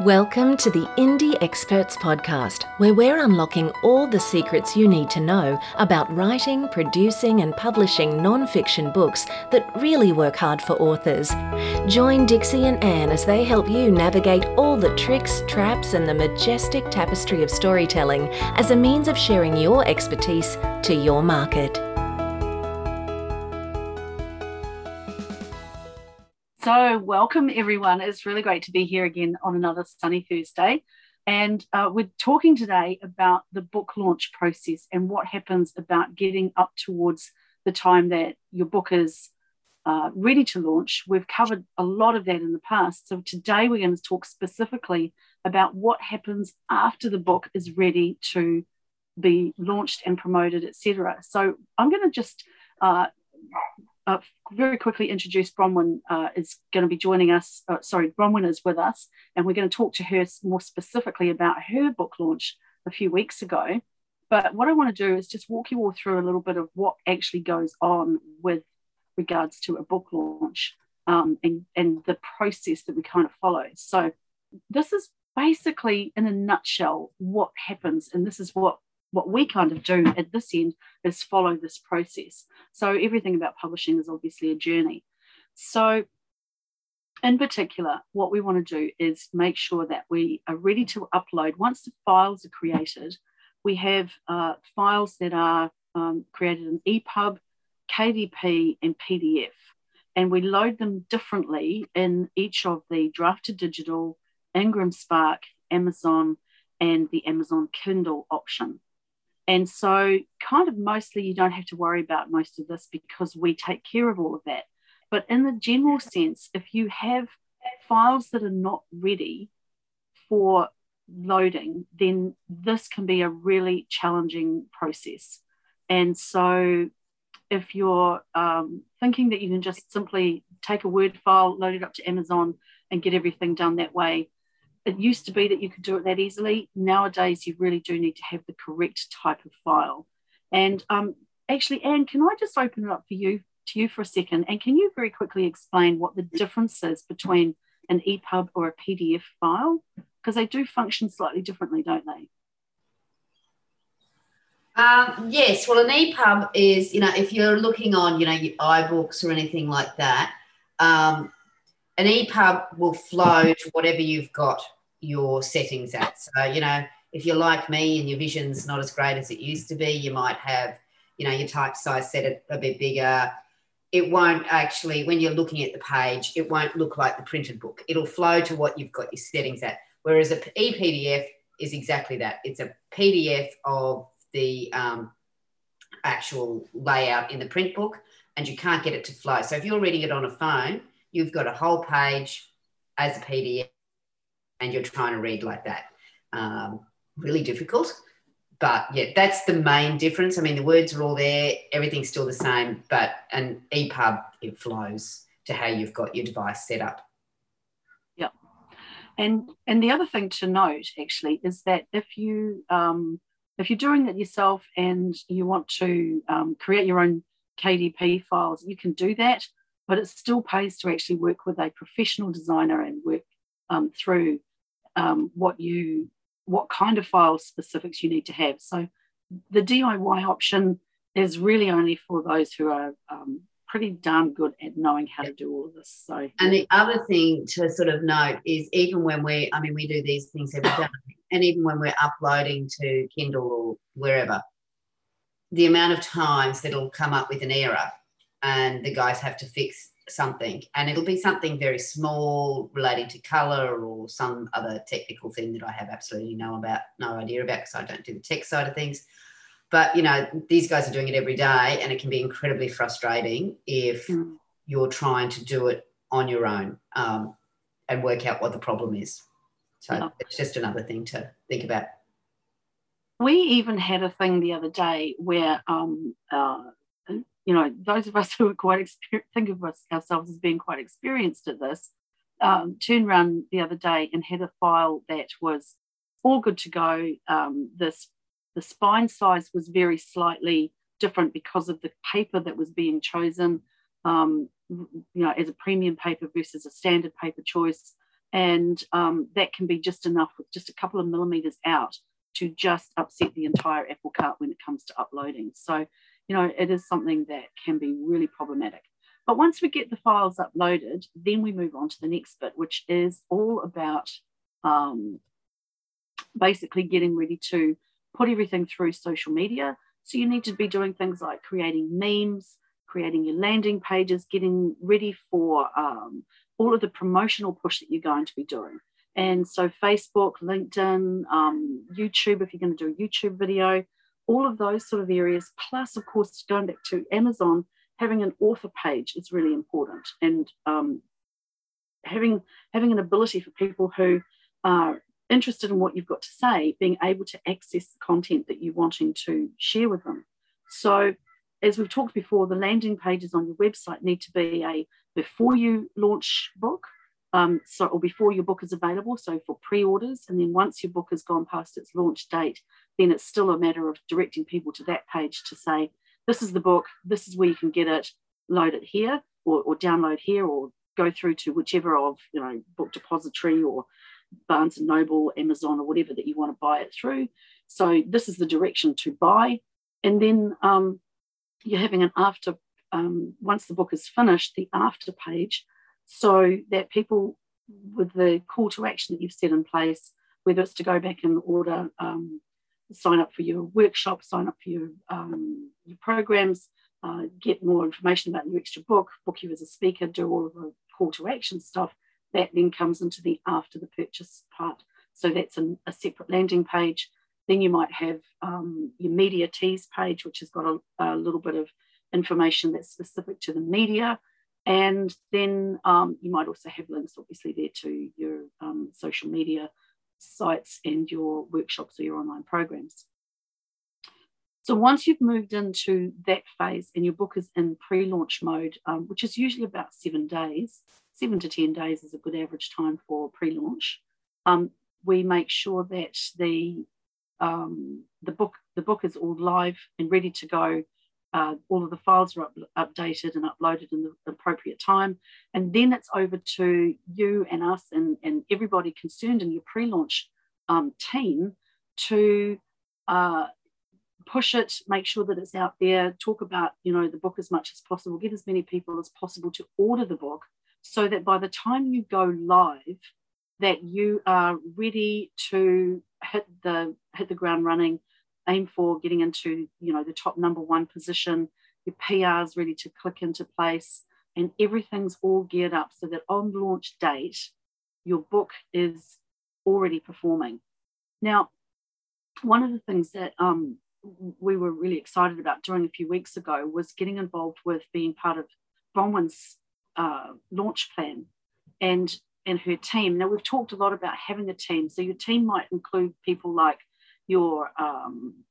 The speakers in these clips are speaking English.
Welcome to the Indie Experts Podcast, where we're unlocking all the secrets you need to know about writing, producing, and publishing non fiction books that really work hard for authors. Join Dixie and Anne as they help you navigate all the tricks, traps, and the majestic tapestry of storytelling as a means of sharing your expertise to your market. So, welcome everyone. It's really great to be here again on another sunny Thursday. And uh, we're talking today about the book launch process and what happens about getting up towards the time that your book is uh, ready to launch. We've covered a lot of that in the past. So, today we're going to talk specifically about what happens after the book is ready to be launched and promoted, etc. So, I'm going to just uh, uh, very quickly introduce Bronwyn uh, is going to be joining us. Uh, sorry, Bronwyn is with us, and we're going to talk to her more specifically about her book launch a few weeks ago. But what I want to do is just walk you all through a little bit of what actually goes on with regards to a book launch um, and, and the process that we kind of follow. So, this is basically, in a nutshell, what happens, and this is what what we kind of do at this end is follow this process. So everything about publishing is obviously a journey. So in particular, what we want to do is make sure that we are ready to upload. Once the files are created, we have uh, files that are um, created in EPUB, KDP, and PDF. And we load them differently in each of the Draft to Digital, Ingram Spark, Amazon, and the Amazon Kindle option. And so, kind of mostly, you don't have to worry about most of this because we take care of all of that. But in the general sense, if you have files that are not ready for loading, then this can be a really challenging process. And so, if you're um, thinking that you can just simply take a Word file, load it up to Amazon, and get everything done that way, it used to be that you could do it that easily. Nowadays, you really do need to have the correct type of file. And um, actually, Anne, can I just open it up for you to you for a second? And can you very quickly explain what the difference is between an EPUB or a PDF file? Because they do function slightly differently, don't they? Um, yes, well, an EPUB is, you know, if you're looking on, you know, your iBooks or anything like that, um, an EPUB will flow to whatever you've got your settings at. So, you know, if you're like me and your vision's not as great as it used to be, you might have, you know, your type size set a bit bigger. It won't actually, when you're looking at the page, it won't look like the printed book. It'll flow to what you've got your settings at. Whereas a ePDF is exactly that. It's a PDF of the um, actual layout in the print book, and you can't get it to flow. So if you're reading it on a phone, you've got a whole page as a PDF and you're trying to read like that. Um, really difficult. But yeah, that's the main difference. I mean, the words are all there, everything's still the same, but an EPUB, it flows to how you've got your device set up. Yep. And and the other thing to note actually is that if you um, if you're doing it yourself and you want to um, create your own KDP files, you can do that but it still pays to actually work with a professional designer and work um, through um, what you what kind of file specifics you need to have. So the DIY option is really only for those who are um, pretty darn good at knowing how to do all of this. So and the other thing to sort of note is even when we I mean we do these things every day, and even when we're uploading to Kindle or wherever, the amount of times that it'll come up with an error and the guys have to fix something and it'll be something very small relating to color or some other technical thing that i have absolutely no about no idea about because i don't do the tech side of things. But you know these guys are doing it every day and it can be incredibly frustrating if mm. you're trying to do it on your own um, and work out what the problem is. So it's just another thing to think about. We even had a thing the other day where um, uh, you know, those of us who are quite experienced, think of us, ourselves as being quite experienced at this, um, turned around the other day and had a file that was all good to go. Um, this the spine size was very slightly different because of the paper that was being chosen, um, you know, as a premium paper versus a standard paper choice. And um, that can be just enough with just a couple of millimeters out to just upset the entire apple cart when it comes to uploading. So, you know, it is something that can be really problematic. But once we get the files uploaded, then we move on to the next bit, which is all about um, basically getting ready to put everything through social media. So you need to be doing things like creating memes, creating your landing pages, getting ready for um, all of the promotional push that you're going to be doing. And so Facebook, LinkedIn, um, YouTube, if you're going to do a YouTube video, all of those sort of areas, plus, of course, going back to Amazon, having an author page is really important. And um, having, having an ability for people who are interested in what you've got to say, being able to access the content that you're wanting to share with them. So, as we've talked before, the landing pages on your website need to be a before you launch book, um, so or before your book is available, so for pre-orders, and then once your book has gone past its launch date, then it's still a matter of directing people to that page to say, this is the book, this is where you can get it, load it here, or, or download here, or go through to whichever of you know book depository or Barnes and Noble, Amazon, or whatever that you want to buy it through. So this is the direction to buy, and then um, you're having an after. Um, once the book is finished, the after page, so that people with the call to action that you've set in place, whether it's to go back and order, um, sign up for your workshop, sign up for your um, your programs, uh, get more information about your extra book, book you as a speaker, do all of the call to action stuff that then comes into the after the purchase part. So that's an, a separate landing page. Then you might have um, your media tease page, which has got a, a, little bit of information that's specific to the media. And then um, you might also have links, obviously, there to your um, social media sites and your workshops or your online programs. So once you've moved into that phase and your book is in pre-launch mode, um, which is usually about seven days, seven to 10 days is a good average time for pre-launch. Um, we make sure that the um, the book the book is all live and ready to go. Uh, all of the files are up, updated and uploaded in the appropriate time, and then it's over to you and us and, and everybody concerned in your pre-launch um, team to uh, push it, make sure that it's out there, talk about you know the book as much as possible, get as many people as possible to order the book, so that by the time you go live, that you are ready to hit the hit the ground running, aim for getting into you know the top number one position, your PR's ready to click into place, and everything's all geared up so that on launch date, your book is already performing. Now, one of the things that um, we were really excited about doing a few weeks ago was getting involved with being part of Bronwyn's uh, launch plan and and her team. Now we've talked a lot about having a team. So your team might include people like your um,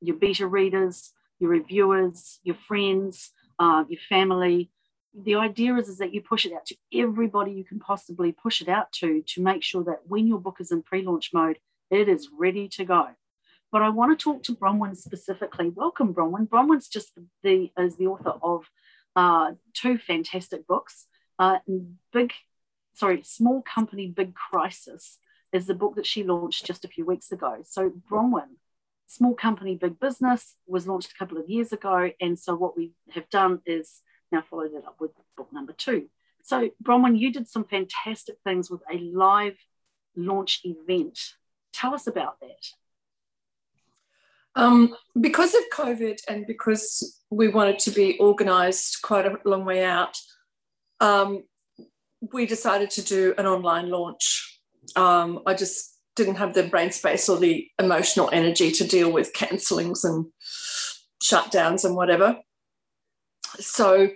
your beta readers, your reviewers, your friends, uh, your family. The idea is, is that you push it out to everybody you can possibly push it out to to make sure that when your book is in pre-launch mode, it is ready to go. But I want to talk to Bronwyn specifically. Welcome, Bronwyn. Bronwyn's just the is the author of uh, two fantastic books. Uh, big, sorry, Small Company, Big Crisis is the book that she launched just a few weeks ago. So Bronwyn, Small Company, Big Business was launched a couple of years ago. And so what we have done is now followed it up with book number two. So Bronwyn, you did some fantastic things with a live launch event. Tell us about that. Um, because of COVID and because we wanted to be organised quite a long way out, um, we decided to do an online launch. Um, I just didn't have the brain space or the emotional energy to deal with cancellings and shutdowns and whatever. So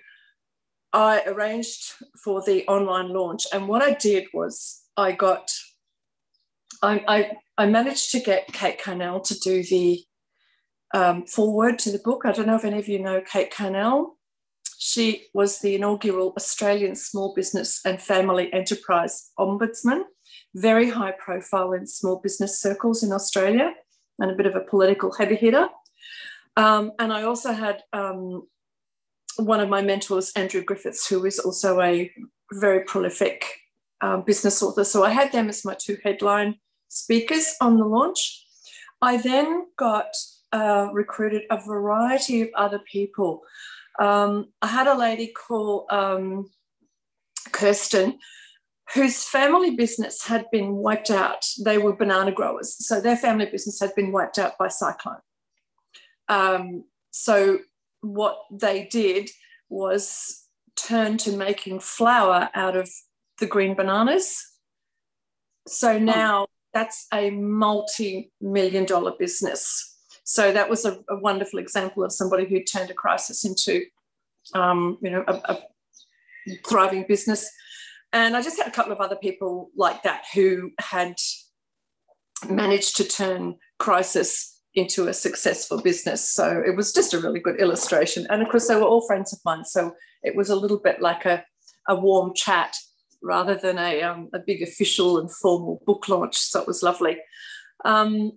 I arranged for the online launch. And what I did was I got, I, I, I managed to get Kate Carnell to do the um, forward to the book. I don't know if any of you know Kate Carnell. She was the inaugural Australian Small Business and Family Enterprise Ombudsman, very high profile in small business circles in Australia, and a bit of a political heavy hitter. Um, and I also had um, one of my mentors, Andrew Griffiths, who is also a very prolific um, business author. So I had them as my two headline speakers on the launch. I then got uh, recruited a variety of other people. Um, I had a lady called um, Kirsten, whose family business had been wiped out. They were banana growers, so their family business had been wiped out by cyclone. Um, so what they did was turn to making flour out of the green bananas. So now that's a multi-million dollar business. So that was a, a, wonderful example of somebody who turned a crisis into, um, you know, a, a thriving business. And I just had a couple of other people like that who had managed to turn crisis into a successful business. So it was just a really good illustration. And of course, they were all friends of mine. So it was a little bit like a, a warm chat rather than a, um, a big official and formal book launch. So it was lovely. Um,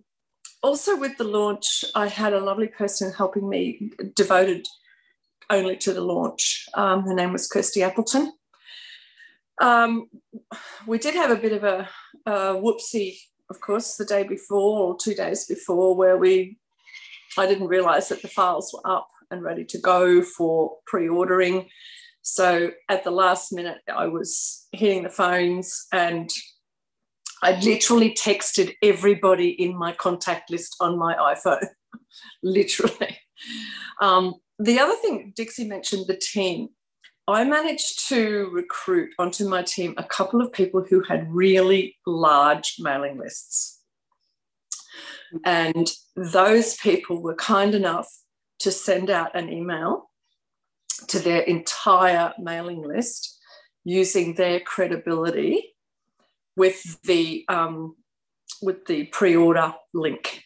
also, with the launch, I had a lovely person helping me, devoted only to the launch. Um, her name was Kirsty Appleton. Um, we did have a bit of a, a whoopsie, of course, the day before or two days before, where we I didn't realize that the files were up and ready to go for pre-ordering. So at the last minute, I was hitting the phones and I literally texted everybody in my contact list on my iPhone, literally. Um, the other thing, Dixie mentioned the team. I managed to recruit onto my team a couple of people who had really large mailing lists. And those people were kind enough to send out an email to their entire mailing list using their credibility with the um, with the pre-order link.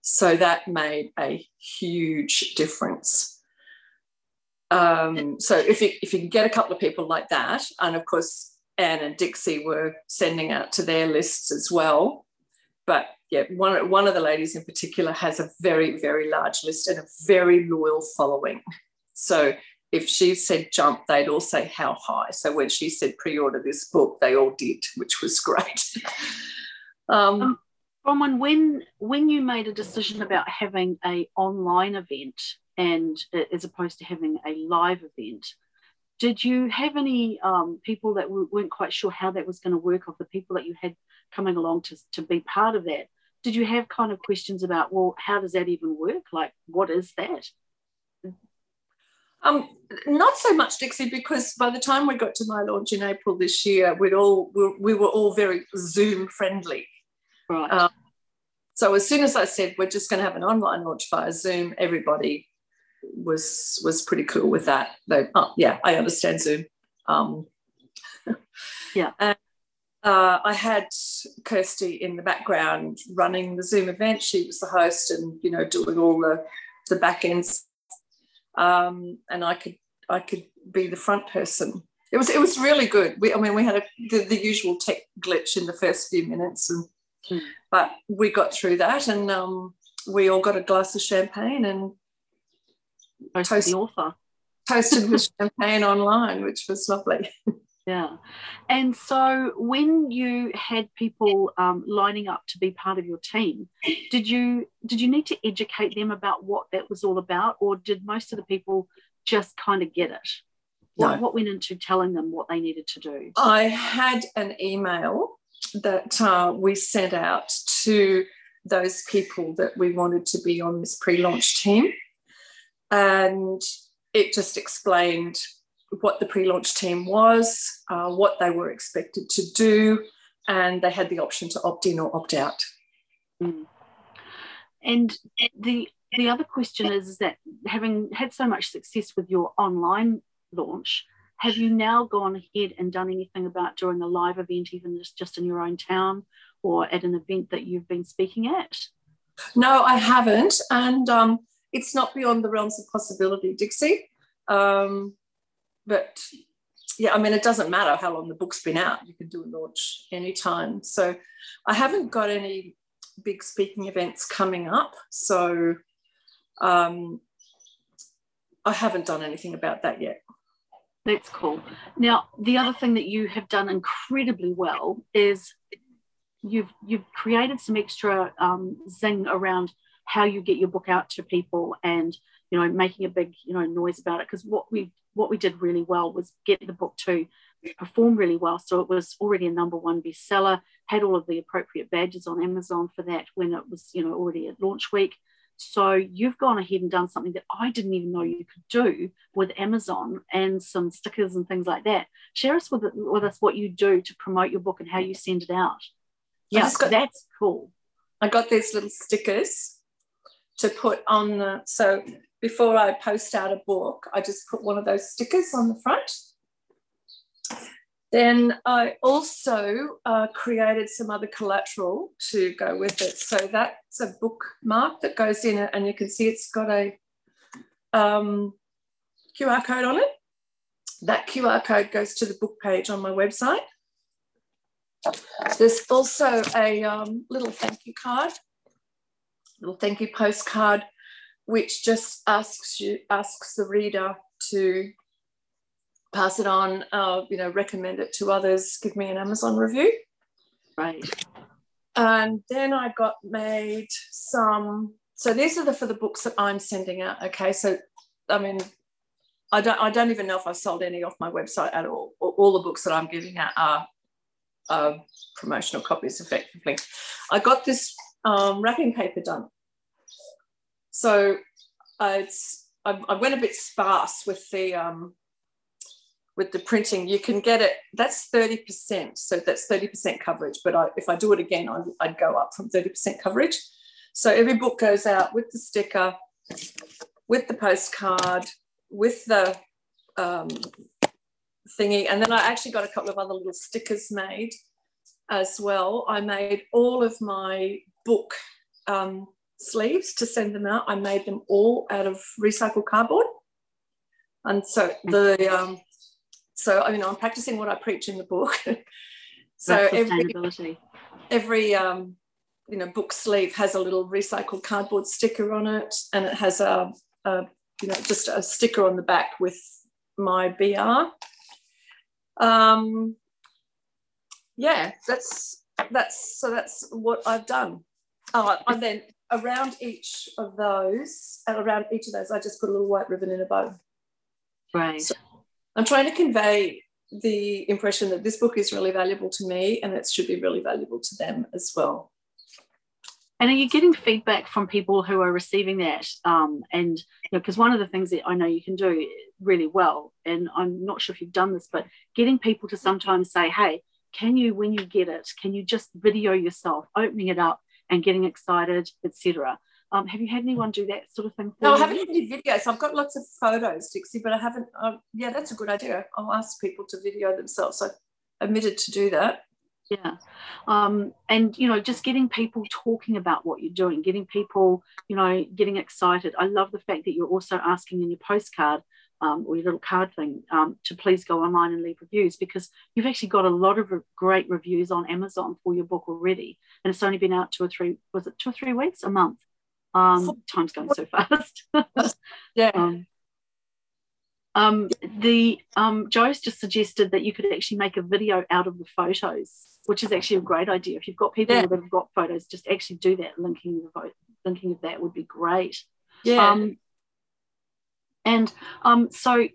So that made a huge difference. Um, so if you if you can get a couple of people like that, and of course Anne and Dixie were sending out to their lists as well. But yeah, one, one of the ladies in particular has a very, very large list and a very loyal following. So if she said jump, they'd all say how high. So when she said pre-order this book, they all did, which was great. um, um, Bronwyn, when when you made a decision about having a online event and uh, as opposed to having a live event. Did you have any um, people that weren't quite sure how that was going to work of the people that you had coming along to, to be part of that? Did you have kind of questions about, well, how does that even work? Like, what is that? Um, not so much, Dixie, because by the time we got to my launch in April this year, we'd all we, we were all very Zoom friendly. Right. Um, so as soon as I said we're just going to have an online launch via Zoom, everybody was was pretty cool with that. Though, oh, yeah, I understand Zoom. Um, yeah. And, uh, I had Kirsty in the background running the Zoom event. She was the host and you know doing all the the back ends, um, and I could I could be the front person. It was it was really good. We, I mean, we had a, the, the usual tech glitch in the first few minutes, and mm. but we got through that, and um, we all got a glass of champagne and toast, the author. Toasted with champagne online, which was lovely. Yeah. And so when you had people um, lining up to be part of your team, did you did you need to educate them about what that was all about, or did most of the people just kind of get it? What, what went into telling them what they needed to do? I had an email that uh, we sent out to those people that we wanted to be on this pre-launch team and it just explained what the pre-launch team was, uh, what they were expected to do, and they had the option to opt in or opt out. Mm. And the the other question is, is that having had so much success with your online launch, have you now gone ahead and done anything about doing a live event, even just, just in your own town or at an event that you've been speaking at? No, I haven't. And um, it's not beyond the realms of possibility, Dixie. Um, but yeah, I mean, it doesn't matter how long the book's been out. You can do a launch anytime. So I haven't got any big speaking events coming up. So um, I haven't done anything about that yet. That's cool. Now, the other thing that you have done incredibly well is you've you've created some extra um, zing around how you get your book out to people and you know making a big you know noise about it because what we what we did really well was get the book to perform really well so it was already a number one bestseller had all of the appropriate badges on amazon for that when it was you know already at launch week so you've gone ahead and done something that I didn't even know you could do with Amazon and some stickers and things like that. Share us with, with us what you do to promote your book and how you send it out. Yeah, got, that's cool. I got these little stickers to put on the so before I post out a book, I just put one of those stickers on the front. Then I also uh, created some other collateral to go with it. So that's a bookmark that goes in it, and you can see it's got a um, QR code on it. That QR code goes to the book page on my website. There's also a um, little thank you card, little thank you postcard, which just asks you asks the reader to pass it on, uh, you know, recommend it to others, give me an Amazon review. Right. And then I got made some. So these are the for the books that I'm sending out. Okay, so I mean, I don't I don't even know if I've sold any off my website at all. All the books that I'm giving out are uh, promotional copies, effectively. I got this um, wrapping paper done. So uh, it's I, I, went a bit sparse with the um, with the printing, you can get it, that's 30%. So that's 30% coverage. But I, if I do it again, I'd, I'd go up from 30% coverage. So every book goes out with the sticker, with the postcard, with the um, thingy. And then I actually got a couple of other little stickers made as well. I made all of my book um, sleeves to send them out. I made them all out of recycled cardboard. And so the um, so I mean, I'm practicing what I preach in the book. so every every um, you know book sleeve has a little recycled cardboard sticker on it, and it has a, a you know just a sticker on the back with my BR. Um, yeah, that's that's so that's what I've done. Oh, and then around each of those, around each of those, I just put a little white ribbon in a bow. Right. So I'm trying to convey the impression that this book is really valuable to me and it should be really valuable to them as well. And are you getting feedback from people who are receiving that? Um, and because you know, one of the things that I know you can do really well, and I'm not sure if you've done this, but getting people to sometimes say, "Hey, can you, when you get it, can you just video yourself opening it up and getting excited, etc." Um, have you had anyone do that sort of thing? no, I haven't had any videos. I've got lots of photos, Dixie, but I haven't. Uh, yeah, that's a good idea. I'll ask people to video themselves. I admitted to do that. Yeah. Um, and, you know, just getting people talking about what you're doing, getting people, you know, getting excited. I love the fact that you're also asking in your postcard um, or your little card thing um, to please go online and leave reviews because you've actually got a lot of re- great reviews on Amazon for your book already. And it's only been out two or three, was it two or three weeks, a month? Um, time's going so fast. yeah. Um, um, the um, Joe's just suggested that you could actually make a video out of the photos, which is actually a great idea. If you've got people yeah. that have got photos, just actually do that. Linking the vote, linking of that would be great. Yeah. Um, and um, so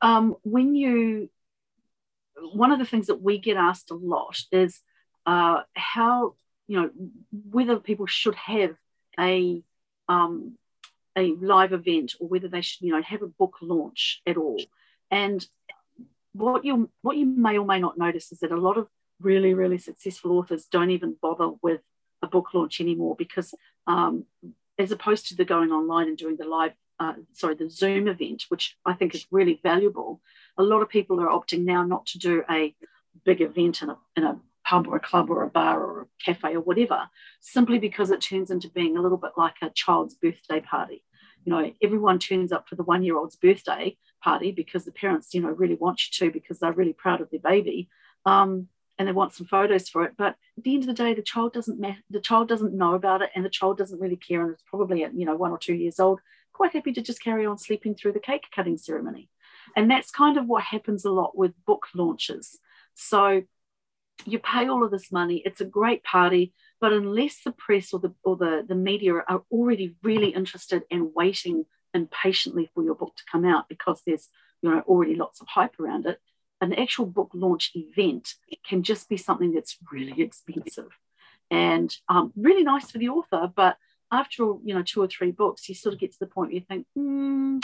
um, when you, one of the things that we get asked a lot is uh, how you know whether people should have a um, a live event or whether they should, you know, have a book launch at all. And what you what you may or may not notice is that a lot of really really successful authors don't even bother with a book launch anymore because um, as opposed to the going online and doing the live uh, sorry the zoom event which i think is really valuable a lot of people are opting now not to do a big event in a, in a pub or a club or a bar or a cafe or whatever, simply because it turns into being a little bit like a child's birthday party. You know, everyone turns up for the one year old's birthday party because the parents, you know, really want you to because they're really proud of their baby. Um, and they want some photos for it. But at the end of the day, the child doesn't. The child doesn't know about it, and the child doesn't really care. And it's probably at you know one or two years old, quite happy to just carry on sleeping through the cake cutting ceremony. And that's kind of what happens a lot with book launches. So you pay all of this money, it's a great party, but unless the press or the or the, the media are already really interested and waiting impatiently for your book to come out because there's you know already lots of hype around it, an actual book launch event can just be something that's really expensive and um, really nice for the author, but after all, you know two or three books, you sort of get to the point where you think, hmm,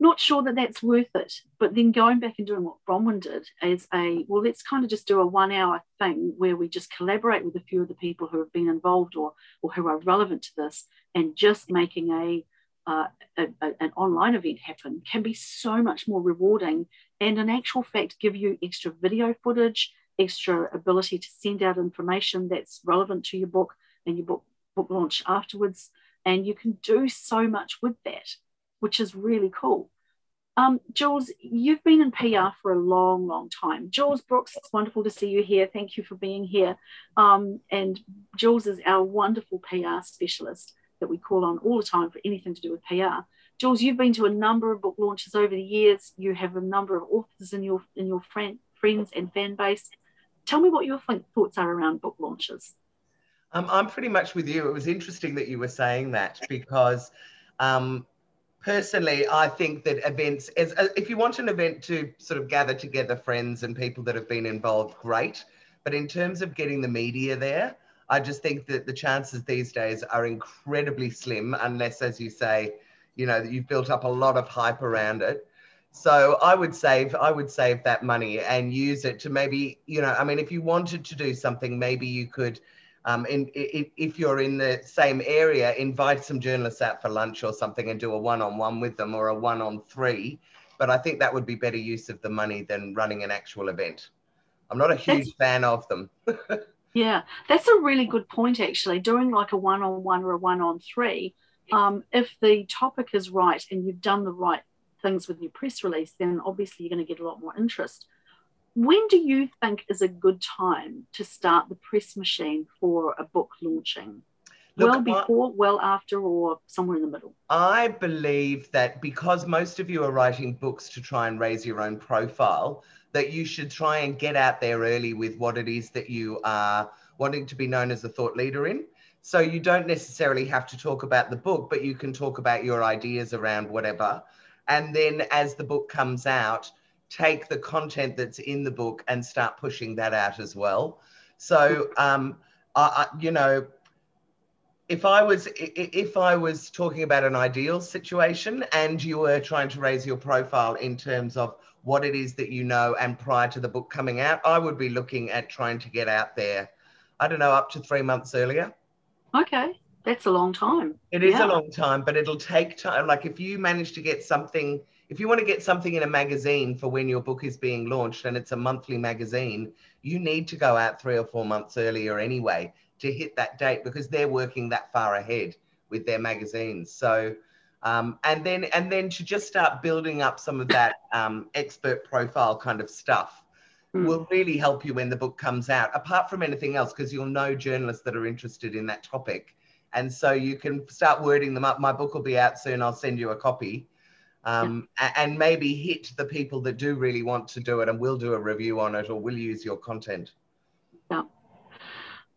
not sure that that's worth it. But then going back and doing what Bronwyn did as a well, let's kind of just do a one hour thing where we just collaborate with a few of the people who have been involved or or who are relevant to this, and just making a uh, a, a, an online event happen can be so much more rewarding and in actual fact give you extra video footage extra ability to send out information that's relevant to your book and your book book launch afterwards and you can do so much with that which is really cool um, Jules, you've been in PR for a long, long time. Jules Brooks, it's wonderful to see you here. Thank you for being here. Um, and Jules is our wonderful PR specialist that we call on all the time for anything to do with PR. Jules, you've been to a number of book launches over the years. You have a number of authors in your in your friend, friends and fan base. Tell me what your thoughts are around book launches. Um, I'm pretty much with you. It was interesting that you were saying that because um, personally, I think that events, as, if you want an event to sort of gather together friends and people that have been involved, great. But in terms of getting the media there, I just think that the chances these days are incredibly slim, unless, as you say, you know, you've built up a lot of hype around it. So I would save, I would save that money and use it to maybe, you know, I mean, if you wanted to do something, maybe you could um, in, in, if you're in the same area, invite some journalists out for lunch or something and do a one-on-one with them or a one-on-three. But I think that would be better use of the money than running an actual event. I'm not a huge that's, fan of them. yeah, that's a really good point, actually. Doing like a one-on-one or a one-on-three, um, if the topic is right and you've done the right things with your press release, then obviously you're going to get a lot more interest when do you think is a good time to start the press machine for a book launching? Look, well before, I, well after, or somewhere in the middle? I believe that because most of you are writing books to try and raise your own profile, that you should try and get out there early with what it is that you are wanting to be known as a thought leader in. So you don't necessarily have to talk about the book, but you can talk about your ideas around whatever. And then as the book comes out, take the content that's in the book and start pushing that out as well. So, um, I, you know, if I was if I was talking about an ideal situation and you were trying to raise your profile in terms of what it is that you know and prior to the book coming out, I would be looking at trying to get out there. I don't know, up to three months earlier. Okay, that's a long time. It is yeah. a long time, but it'll take time. Like if you manage to get something if you want to get something in a magazine for when your book is being launched and it's a monthly magazine, you need to go out three or four months earlier anyway to hit that date because they're working that far ahead with their magazines. So, um, and then and then to just start building up some of that um, expert profile kind of stuff mm. will really help you when the book comes out. Apart from anything else, because you'll know journalists that are interested in that topic, and so you can start wording them up. My book will be out soon. I'll send you a copy um, yeah. and maybe hit the people that do really want to do it and will do a review on it or will use your content. Yeah.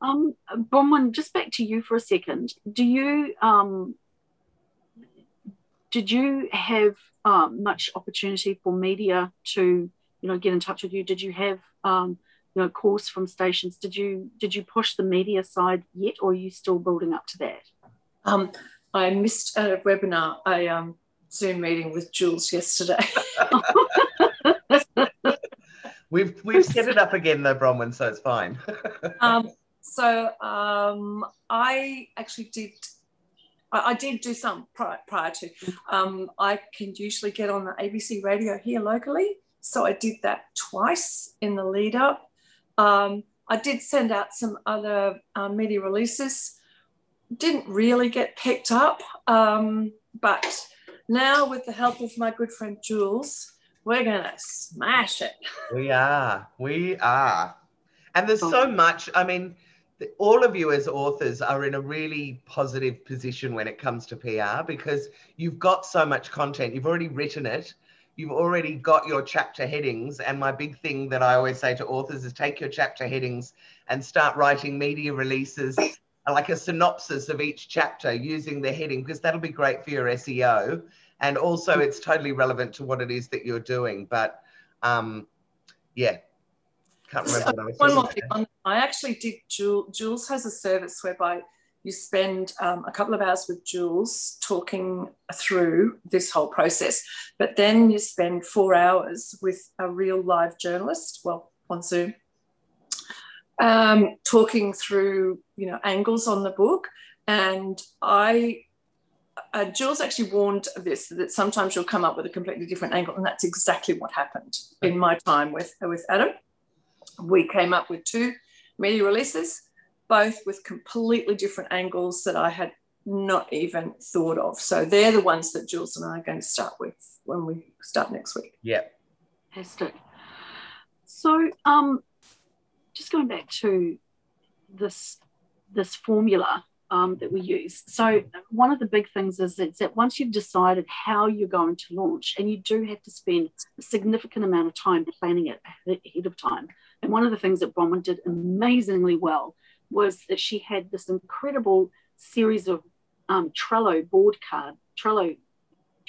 Um, Bronwyn, just back to you for a second. Do you um, did you have um, much opportunity for media to you know get in touch with you? Did you have um, you know calls from stations? Did you did you push the media side yet, or are you still building up to that? Um, I missed a webinar. I um, Zoom meeting with Jules yesterday. we've we've set it up again though, Bronwyn, so it's fine. um, so um, I actually did. I, I did do some prior, prior to. Um, I can usually get on the ABC radio here locally, so I did that twice in the lead up. Um, I did send out some other uh, media releases. Didn't really get picked up, um, but now, with the help of my good friend Jules, we're going to smash it. We are. We are. And there's so oh. much. I mean, all of you as authors are in a really positive position when it comes to PR because you've got so much content. You've already written it. you've already got your chapter headings. And my big thing that I always say to authors is take your chapter headings and start writing media releases like a synopsis of each chapter using the heading because that'll be great for your SEO. And also, it's totally relevant to what it is that you're doing. But um, yeah, can't remember what I One more thing. I actually did, Jules, Jules has a service whereby you spend um, a couple of hours with Jules talking through this whole process, but then you spend four hours with a real live journalist, well, on Zoom, um, talking through, you know, angles on the book. And I, uh, Jules actually warned this that sometimes you'll come up with a completely different angle, and that's exactly what happened in my time with with Adam. We came up with two media releases both with completely different angles that I had not even thought of. So they're the ones that Jules and I are going to start with when we start next week. Yeah. Fantastic. So um just going back to this this formula um, that we use. So one of the big things is, is that once you've decided how you're going to launch, and you do have to spend a significant amount of time planning it ahead of time. And one of the things that Bronwyn did amazingly well was that she had this incredible series of um, Trello board card, Trello,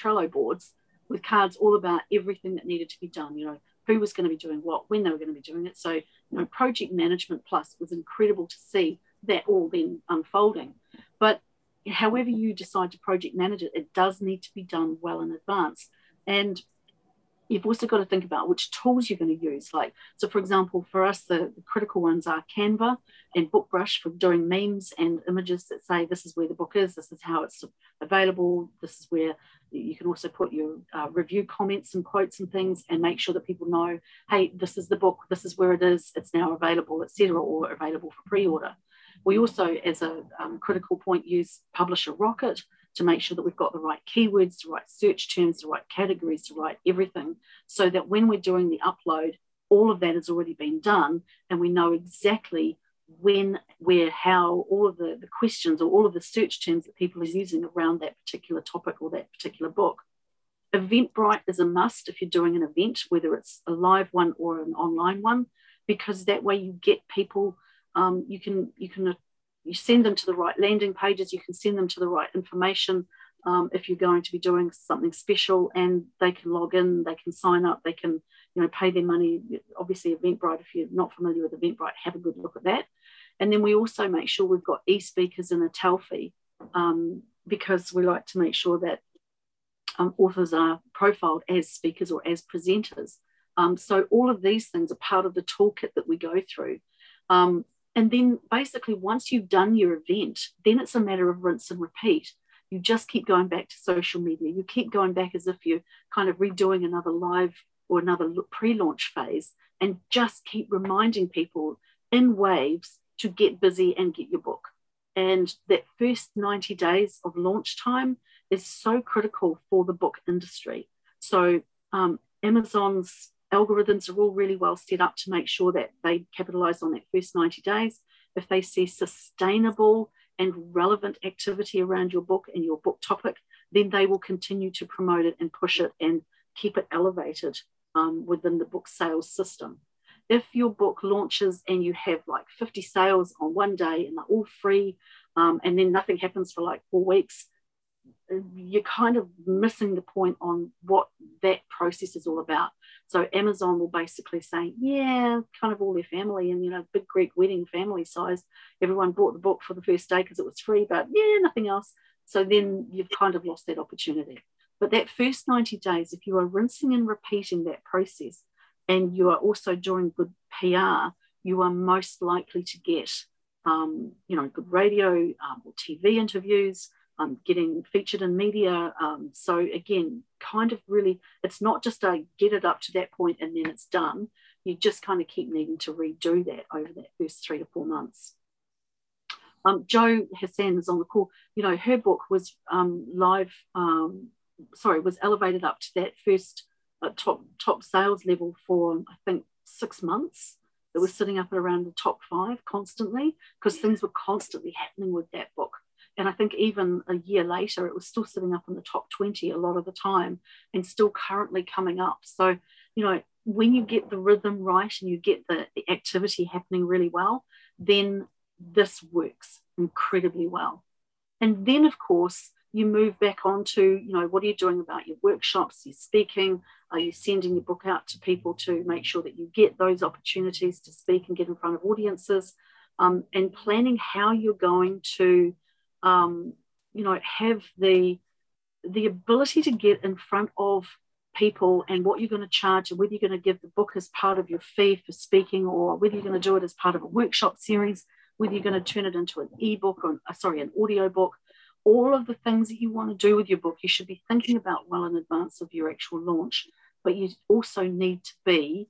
Trello boards with cards all about everything that needed to be done. You know, who was going to be doing what, when they were going to be doing it. So, you know, Project Management Plus was incredible to see that all then unfolding. But however you decide to project manage it, it does need to be done well in advance. And you've also got to think about which tools you're going to use. Like, so for example, for us, the, the, critical ones are Canva and BookBrush for doing memes and images that say this is where the book is, this is how it's available, this is where you can also put your uh, review comments and quotes and things and make sure that people know, hey, this is the book, this is where it is, it's now available, etc., or available for pre-order. We also, as a um, critical point, use Publisher Rocket to make sure that we've got the right keywords, the right search terms, the right categories, the right everything, so that when we're doing the upload, all of that has already been done and we know exactly when, where, how, all of the, the questions or all of the search terms that people are using around that particular topic or that particular book. Eventbrite is a must if you're doing an event, whether it's a live one or an online one, because that way you get people, um, you can you can you send them to the right landing pages, you can send them to the right information um, if you're going to be doing something special and they can log in, they can sign up, they can you know pay their money. Obviously, Eventbrite, if you're not familiar with Eventbrite, have a good look at that. And then we also make sure we've got e-speakers in a Telfie um, because we like to make sure that um, authors are profiled as speakers or as presenters. Um, so all of these things are part of the toolkit that we go through. Um, and then basically, once you've done your event, then it's a matter of rinse and repeat. You just keep going back to social media. You keep going back as if you're kind of redoing another live or another pre launch phase and just keep reminding people in waves to get busy and get your book. And that first 90 days of launch time is so critical for the book industry. So, um, Amazon's algorithms are all really well set up to make sure that they capitalize on that first 90 days. If they see sustainable and relevant activity around your book and your book topic, then they will continue to promote it and push it and keep it elevated um, within the book sales system. If your book launches and you have like 50 sales on one day and they're all free, um, and then nothing happens for like four weeks, you're kind of missing the point on what that process is all about. So Amazon will basically say, yeah, kind of all their family and you know, big Greek wedding family size. Everyone bought the book for the first day because it was free, but yeah, nothing else. So then you've kind of lost that opportunity. But that first 90 days, if you are rinsing and repeating that process and you are also doing good PR, you are most likely to get um, you know, good radio um, or TV interviews, um, getting featured in media. Um, so again, kind of really, it's not just a get it up to that point and then it's done. You just kind of keep needing to redo that over that first three to four months. Um, Jo Hassan is on the call. You know, her book was um, live, um, sorry, was elevated up to that first uh, top top sales level for I think six months. It was sitting up at around the top five constantly because things were constantly happening with that book and I think even a year later, it was still sitting up in the top 20 a lot of the time and still currently coming up. So, you know, when you get the rhythm right and you get the, the activity happening really well, then this works incredibly well. And then, of course, you move back on to, you know, what are you doing about your workshops, your speaking? Are you sending your book out to people to make sure that you get those opportunities to speak and get in front of audiences? Um, and planning how you're going to um, you know, have the the ability to get in front of people and what you're going to charge and whether you're going to give the book as part of your fee for speaking or whether you're going to do it as part of a workshop series whether you're going to turn it into an ebook or uh, sorry an audio book all of the things that you want to do with your book you should be thinking about well in advance of your actual launch but you also need to be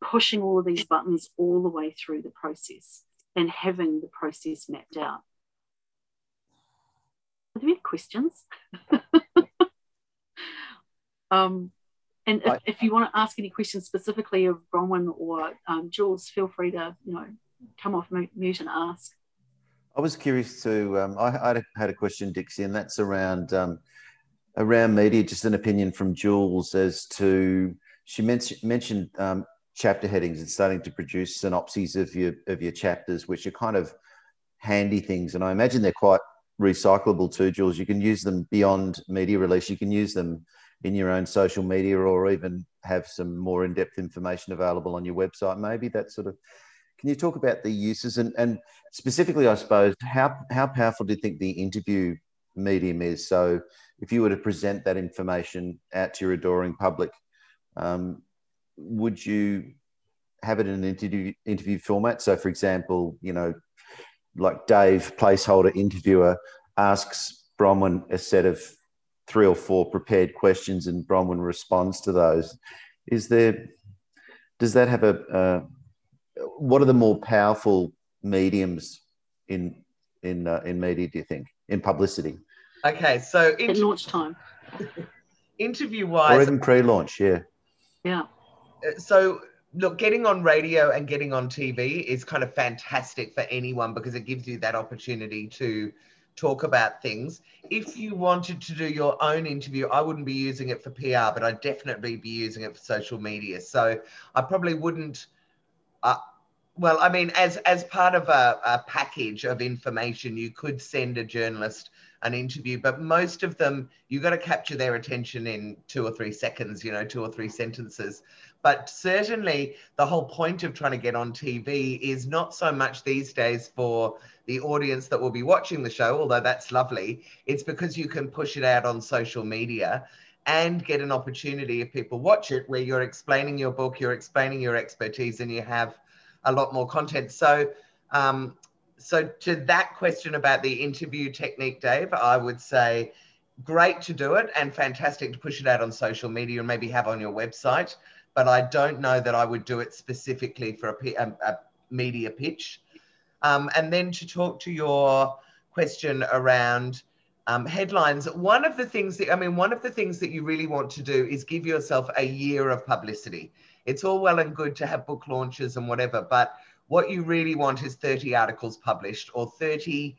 pushing all of these buttons all the way through the process and having the process mapped out are there any questions? um, and if, if, you want to ask any questions specifically of Bronwyn or um, Jules, feel free to you know come off mute and ask. I was curious to. Um, I, I, had a question, Dixie, and that's around um, around media. Just an opinion from Jules as to she mentioned mentioned um, chapter headings and starting to produce synopses of your of your chapters, which are kind of handy things, and I imagine they're quite recyclable too, Jules. You can use them beyond media release. You can use them in your own social media or even have some more in-depth information available on your website. Maybe that sort of. Can you talk about the uses and, and specifically, I suppose, how how powerful do you think the interview medium is? So, if you were to present that information out to your adoring public, um, would you have it in an interview interview format? So, for example, you know, like Dave, placeholder interviewer, asks Bronwyn a set of three or four prepared questions, and Bronwyn responds to those. Is there? Does that have a? Uh, what are the more powerful mediums in in uh, in media? Do you think in publicity? Okay, so inter- at launch time. interview wise, or even pre-launch, yeah. Yeah. Uh, so look, getting on radio and getting on TV is kind of fantastic for anyone because it gives you that opportunity to talk about things. If you wanted to do your own interview, I wouldn't be using it for PR, but I'd definitely be using it for social media. So I probably wouldn't. Uh, well, I mean, as as part of a, a package of information, you could send a journalist an interview, but most of them you've got to capture their attention in two or three seconds, you know, two or three sentences. But certainly, the whole point of trying to get on TV is not so much these days for the audience that will be watching the show, although that's lovely. It's because you can push it out on social media and get an opportunity if people watch it where you're explaining your book, you're explaining your expertise, and you have a lot more content. So, um, so to that question about the interview technique, Dave, I would say great to do it and fantastic to push it out on social media and maybe have on your website but I don't know that I would do it specifically for a, a, a media pitch. Um, and then to talk to your question around um, headlines, one of the things that, I mean, one of the things that you really want to do is give yourself a year of publicity. It's all well and good to have book launches and whatever, but what you really want is 30 articles published or 30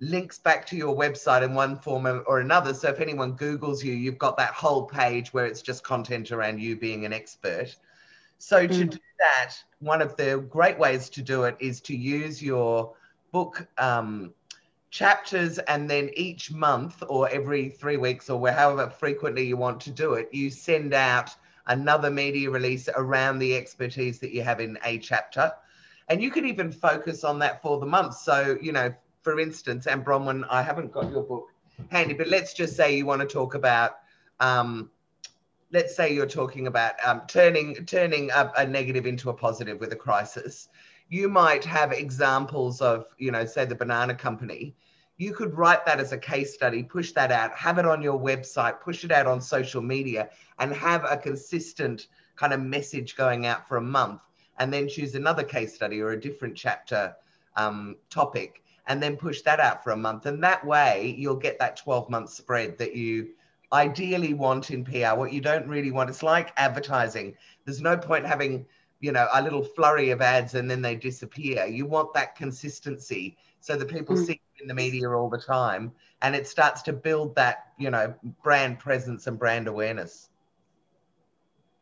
links back to your website in one form or another. So if anyone Googles you, you've got that whole page where it's just content around you being an expert. So to mm. do that, one of the great ways to do it is to use your book um, chapters and then each month or every three weeks or however frequently you want to do it, you send out another media release around the expertise that you have in a chapter. And you can even focus on that for the month. So, you know, for instance, and Bronwyn, I haven't got your book handy, but let's just say you want to talk about, um, let's say you're talking about um, turning turning a, a negative into a positive with a crisis. You might have examples of, you know, say the banana company. You could write that as a case study, push that out, have it on your website, push it out on social media, and have a consistent kind of message going out for a month, and then choose another case study or a different chapter um, topic and then push that out for a month. And that way you'll get that 12 month spread that you ideally want in PR. What you don't really want, it's like advertising. There's no point having you know, a little flurry of ads and then they disappear. You want that consistency so that people mm. see in the media all the time and it starts to build that, you know, brand presence and brand awareness.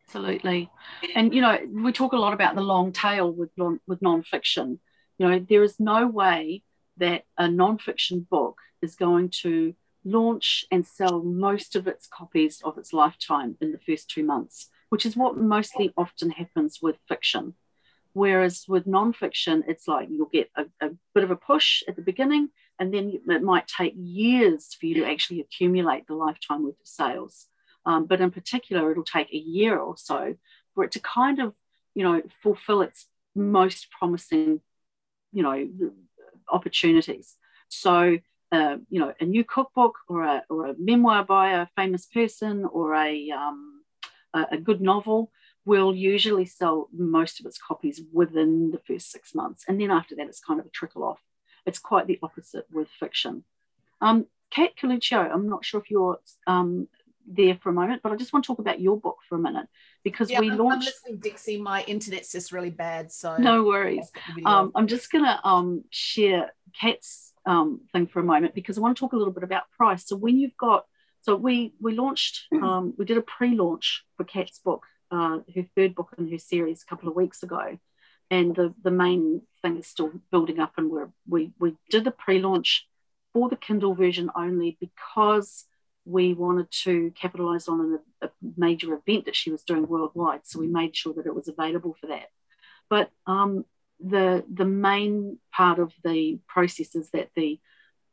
Absolutely. And, you know, we talk a lot about the long tail with, non, with nonfiction. You know, there is no way that a nonfiction book is going to launch and sell most of its copies of its lifetime in the first two months, which is what mostly often happens with fiction. Whereas with nonfiction, it's like you'll get a, a bit of a push at the beginning, and then it might take years for you to actually accumulate the lifetime worth of sales. Um, but in particular, it'll take a year or so for it to kind of, you know, fulfill its most promising, you know, opportunities. So uh, you know, a new cookbook or a, or a memoir by a famous person or a, um, a, a good novel will usually sell most of its copies within the first six months. And then after that, it's kind of a trickle off. It's quite the opposite with fiction. Um, Kat Coluccio, I'm not sure if you're um, there for a moment, but I just want to talk about your book for a minute because yeah, we I'm, launched. I'm listening, Dixie. My internet's just really bad, so no worries. Um, I'm just going to um, share Kat's um, thing for a moment because I want to talk a little bit about price. So when you've got, so we we launched, um, we did a pre-launch for Kat's book, uh, her third book in her series a couple of weeks ago, and the the main thing is still building up, and we're, we we did the pre-launch for the Kindle version only because we wanted to capitalize on a, a major event that she was doing worldwide. So we made sure that it was available for that. But um, the the main part of the process is that the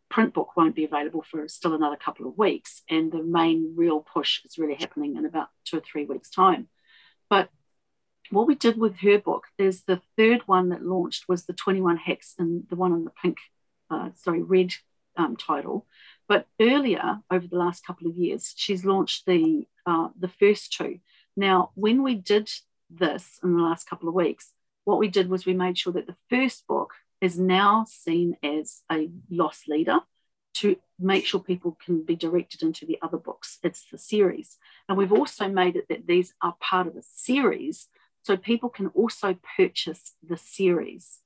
print book won't be available for still another couple of weeks, and the main real push is really happening in about two or three weeks' time. But what we did with her book is the third one that launched was the 21 hacks and the one in the pink, uh, sorry, red um, title. But earlier, over the last couple of years, she's launched the uh, the first two. Now, when we did this in the last couple of weeks, what we did was we made sure that the first book is now seen as a loss leader to make sure people can be directed into the other books. It's the series. And we've also made it that these are part of a series so people can also purchase the series.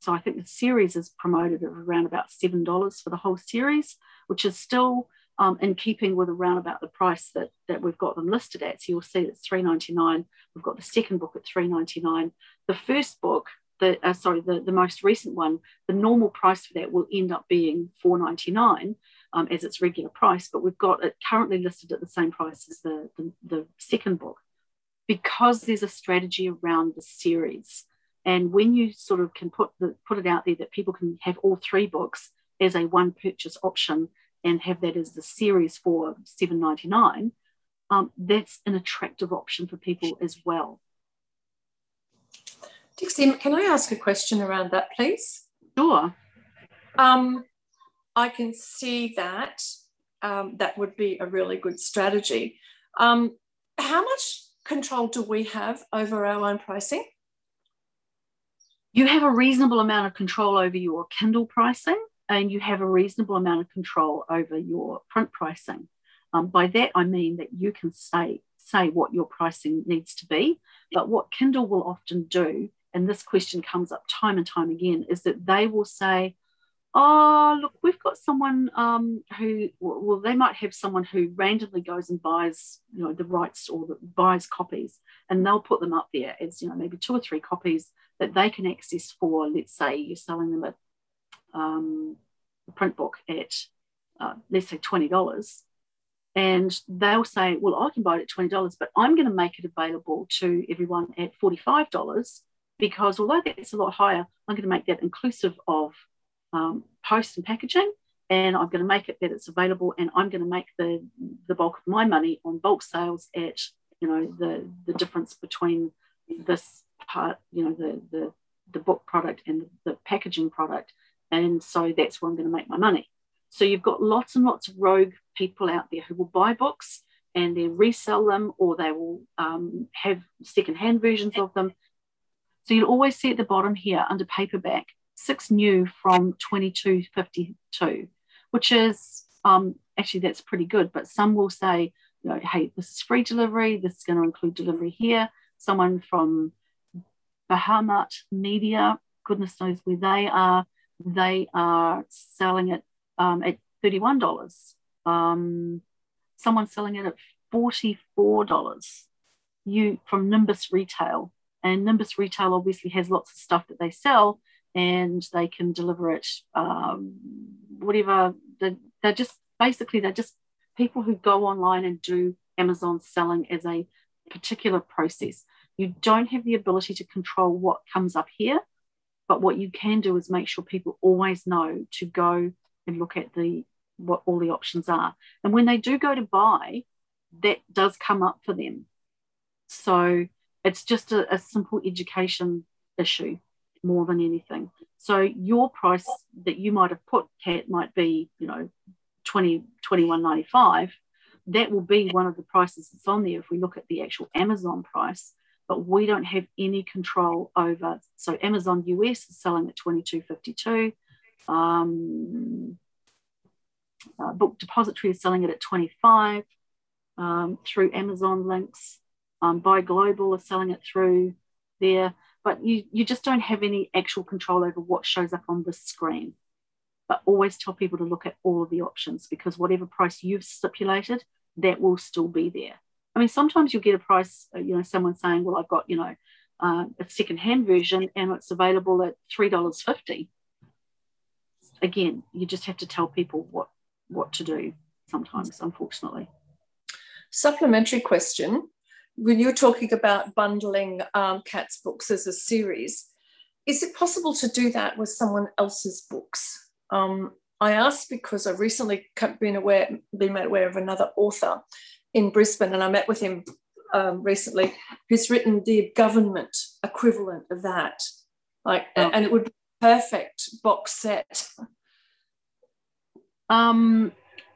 So I think the series is promoted at around about $7 for the whole series, which is still um, in keeping with around about the price that, that we've got them listed at. So you'll see it's $3.99. We've got the second book at $3.99. The first book, the uh, sorry, the, the most recent one, the normal price for that will end up being $4.99 um, as its regular price, but we've got it currently listed at the same price as the, the, the second book because there's a strategy around the series. And when you sort of can put the put it out there that people can have all three books as a one purchase option, and have that as the series for $7.99, um, that's an attractive option for people as well. Dixie, can I ask a question around that, please? Sure. Um, I can see that um, that would be a really good strategy. Um, how much control do we have over our own pricing? You have a reasonable amount of control over your Kindle pricing and you have a reasonable amount of control over your print pricing. Um, by that, I mean that you can say, say what your pricing needs to be. But what Kindle will often do, and this question comes up time and time again, is that they will say, oh look we've got someone um, who well they might have someone who randomly goes and buys you know the rights or the, buys copies and they'll put them up there as you know maybe two or three copies that they can access for let's say you're selling them at um, print book at, uh, let's say, $20. And they'll say, well, I can buy it at $20, but I'm going to make it available to everyone at $45 because although that's a lot higher, I'm going to make that inclusive of um, post and packaging. And I'm going to make it that it's available, and I'm going to make the, the bulk of my money on bulk sales at you know the the difference between this part, you know, the the the book product and the packaging product and so that's where I'm going to make my money. So you've got lots and lots of rogue people out there who will buy books and then resell them, or they will um, have secondhand versions of them. So you'll always see at the bottom here under paperback, six new from 2252, which is um, actually that's pretty good. But some will say, you know, hey, this is free delivery. This is going to include delivery here. Someone from Bahamut Media, goodness knows where they are. They are selling it um, at $31. Um, someone's selling it at $44. You from Nimbus Retail. And Nimbus Retail obviously has lots of stuff that they sell and they can deliver it um, whatever. They're, they're just basically, they're just people who go online and do Amazon selling as a particular process. You don't have the ability to control what comes up here, but what you can do is make sure people always know to go and look at the what all the options are. And when they do go to buy, that does come up for them. So it's just a, a simple education issue more than anything. So your price that you might have put, Kat, might be, you know, 20, 21.95. That will be one of the prices that's on there if we look at the actual Amazon price, but we don't have any control over. So Amazon US is selling at 22.52. Um, uh, Book Depository is selling it at 25 um, through Amazon links. Um, Buy Global is selling it through there, but you, you just don't have any actual control over what shows up on the screen. But always tell people to look at all of the options because whatever price you've stipulated, that will still be there. I mean, sometimes you'll get a price, uh, you know, someone saying, well, I've got, you know, uh, a second-hand version and it's available at $3.50. Again, you just have to tell people what what to do sometimes, unfortunately. Supplementary question. When you're talking about bundling um, Kat's books as a series, is it possible to do that with someone else's books? Um, I ask because I've recently been aware, been made aware of another author in Brisbane, and I met with him um, recently, who's written the government equivalent of that, like, oh. and it would be perfect box set um,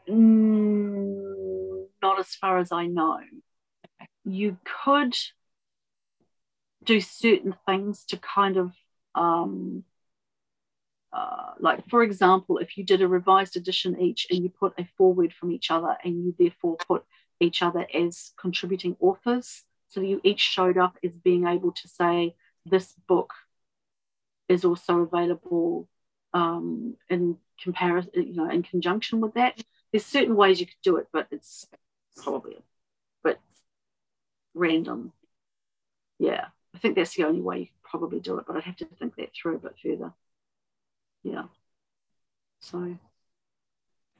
mm, not as far as I know. You could do certain things to kind of, um, uh, like for example, if you did a revised edition each and you put a foreword from each other and you therefore put each other as contributing authors, so you each showed up as being able to say, this book is also available um, in comparison, you know, in conjunction with that. There's certain ways you could do it, but it's probably a bit random. Yeah, I think that's the only way you could probably do it, but I'd have to think that through a bit further. Yeah. So,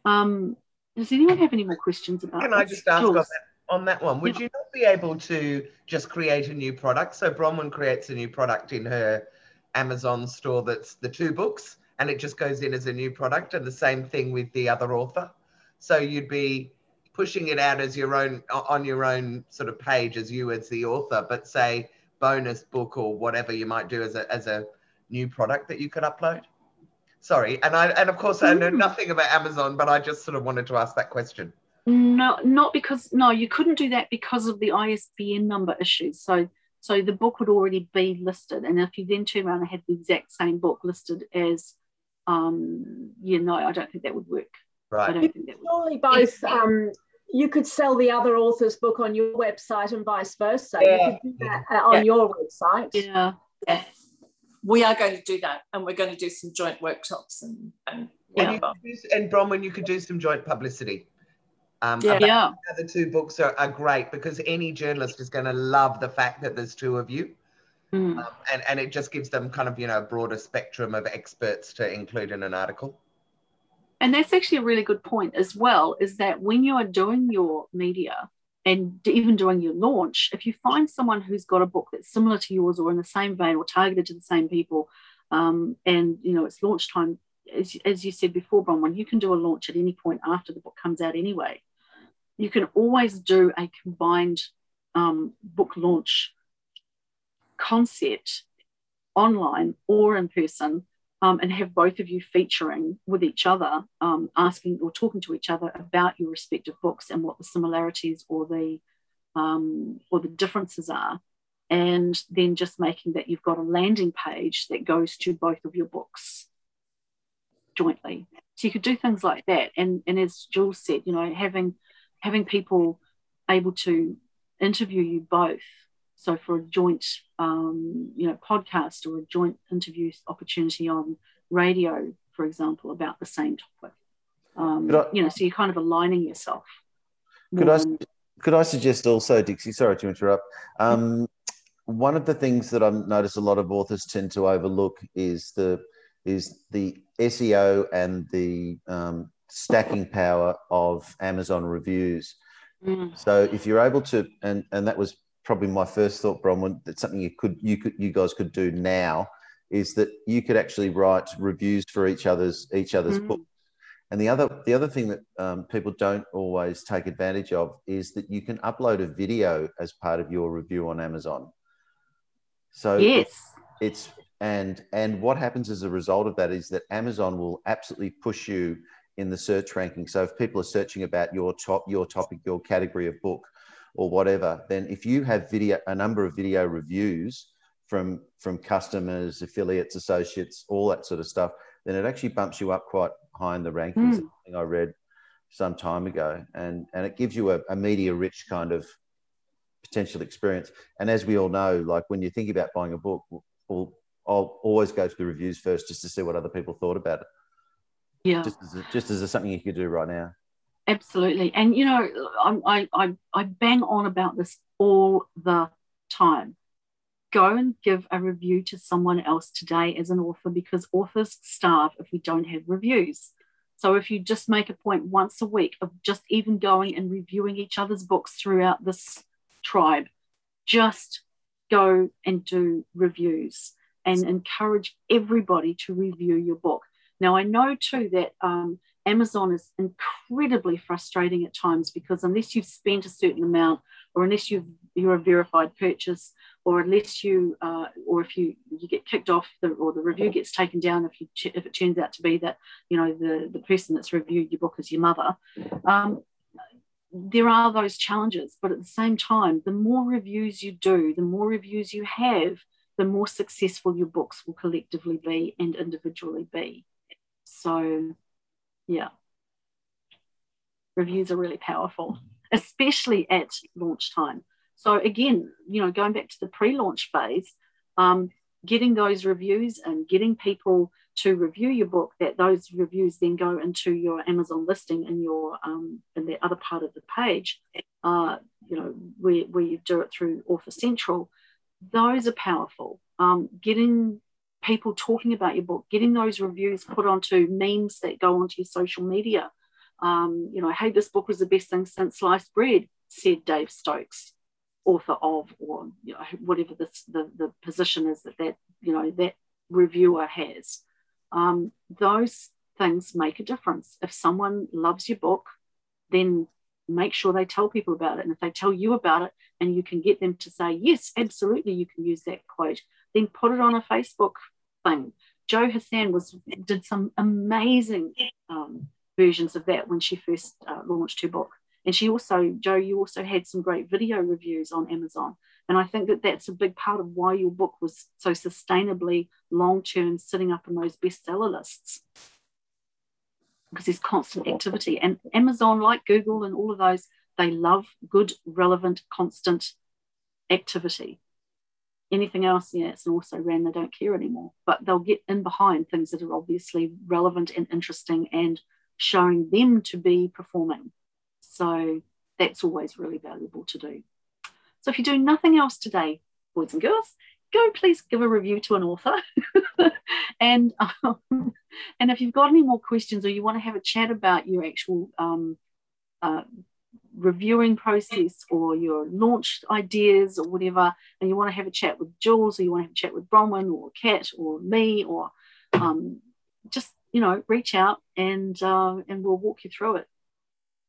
um, does anyone have any more questions about? Can I just ask on that, on that one? Would yeah. you not be able to just create a new product? So Bronwyn creates a new product in her Amazon store that's the two books, and it just goes in as a new product. And the same thing with the other author. So you'd be pushing it out as your own on your own sort of page as you as the author, but say bonus book or whatever you might do as a as a new product that you could upload. Sorry, and I and of course I know mm. nothing about Amazon, but I just sort of wanted to ask that question. No, not because no, you couldn't do that because of the ISBN number issues. So so the book would already be listed, and if you then turn around and had the exact same book listed as um, yeah, no, I don't think that would work. Right. I don't think that would. Surely both. Um, you could sell the other author's book on your website and vice versa. Yeah. You could do that uh, on yeah. your website. Yeah. yeah. We are going to do that, and we're going to do some joint workshops and and yeah. And Bronwyn, you could do some joint publicity. Um, yeah. yeah. The two books are, are great because any journalist is going to love the fact that there's two of you. Mm. Um, and, and it just gives them kind of, you know, a broader spectrum of experts to include in an article. And that's actually a really good point as well, is that when you are doing your media and even doing your launch, if you find someone who's got a book that's similar to yours or in the same vein or targeted to the same people, um, and you know it's launch time, as, as you said before, Bronwyn, you can do a launch at any point after the book comes out anyway. You can always do a combined um, book launch concept online or in person um, and have both of you featuring with each other, um, asking or talking to each other about your respective books and what the similarities or the um, or the differences are, and then just making that you've got a landing page that goes to both of your books jointly. So you could do things like that, and and as Jules said, you know, having having people able to interview you both So for a joint, um, you know, podcast or a joint interview opportunity on radio, for example, about the same topic. Um, I, you know, so you're kind of aligning yourself. Could I could I suggest also, Dixie? Sorry to interrupt. Um, one of the things that I've noticed a lot of authors tend to overlook is the is the SEO and the um, stacking power of Amazon reviews. Mm. So if you're able to, and and that was probably my first thought, Bronwyn, that something you could you could you guys could do now is that you could actually write reviews for each other's each other's mm. books. And the other the other thing that um, people don't always take advantage of is that you can upload a video as part of your review on Amazon. So yes, it's and and what happens as a result of that is that Amazon will absolutely push you in the search ranking. So if people are searching about your top your topic, your category of book, or whatever, then if you have video a number of video reviews from from customers, affiliates, associates, all that sort of stuff, then it actually bumps you up quite high in the rankings. Mm. I read some time ago, and and it gives you a, a media rich kind of potential experience. And as we all know, like when you think about buying a book, well, I'll always go to the reviews first just to see what other people thought about it. Yeah. Just as a, just as a, something you could do right now. Absolutely. And you know, I, I I bang on about this all the time. Go and give a review to someone else today as an author because authors starve if we don't have reviews. So if you just make a point once a week of just even going and reviewing each other's books throughout this tribe. Just go and do reviews and encourage everybody to review your book. Now, I know too that um, Amazon is incredibly frustrating at times because unless you've spent a certain amount, or unless you've, you're a verified purchase, or unless you, uh, or if you you get kicked off, the, or the review gets taken down, if you if it turns out to be that you know the the person that's reviewed your book is your mother, um, there are those challenges, but at the same time, the more reviews you do, the more reviews you have, the more successful your books will collectively be and individually be. So, yeah, reviews are really powerful, especially at launch time. So, again, you know, going back to the pre launch phase, um, getting those reviews and getting people to review your book that those reviews then go into your amazon listing in your um, in the other part of the page uh, you know where, where you do it through author central those are powerful um, getting people talking about your book getting those reviews put onto memes that go onto your social media. Um, you know hey this book was the best thing since sliced bread said dave stokes author of or you know whatever the, the, the position is that that you know that reviewer has. Um, those things make a difference. If someone loves your book then make sure they tell people about it. And if they tell you about it and you can get them to say yes absolutely you can use that quote then put it on a facebook thing jo hassan was did some amazing um, versions of that when she first uh, launched her book and she also, Jo, you also had some great video reviews on Amazon. And I think that that's a big part of why your book was so sustainably long term sitting up in those bestseller lists because there's constant activity. And Amazon, like Google and all of those, they love good, relevant, constant activity. Anything else, yeah, it's also ran, they don't care anymore. But they'll get in behind things that are obviously relevant and interesting and showing them to be performing. So that's always really valuable to do. So if you do nothing else today, boys and girls, go please give a review to an author. and um, and if you've got any more questions or you want to have a chat about your actual um, uh, reviewing process or your launch ideas or whatever, and you want to have a chat with Jules or you want to have a chat with Bronwyn or Kat or me or um, just you know reach out and uh, and we'll walk you through it.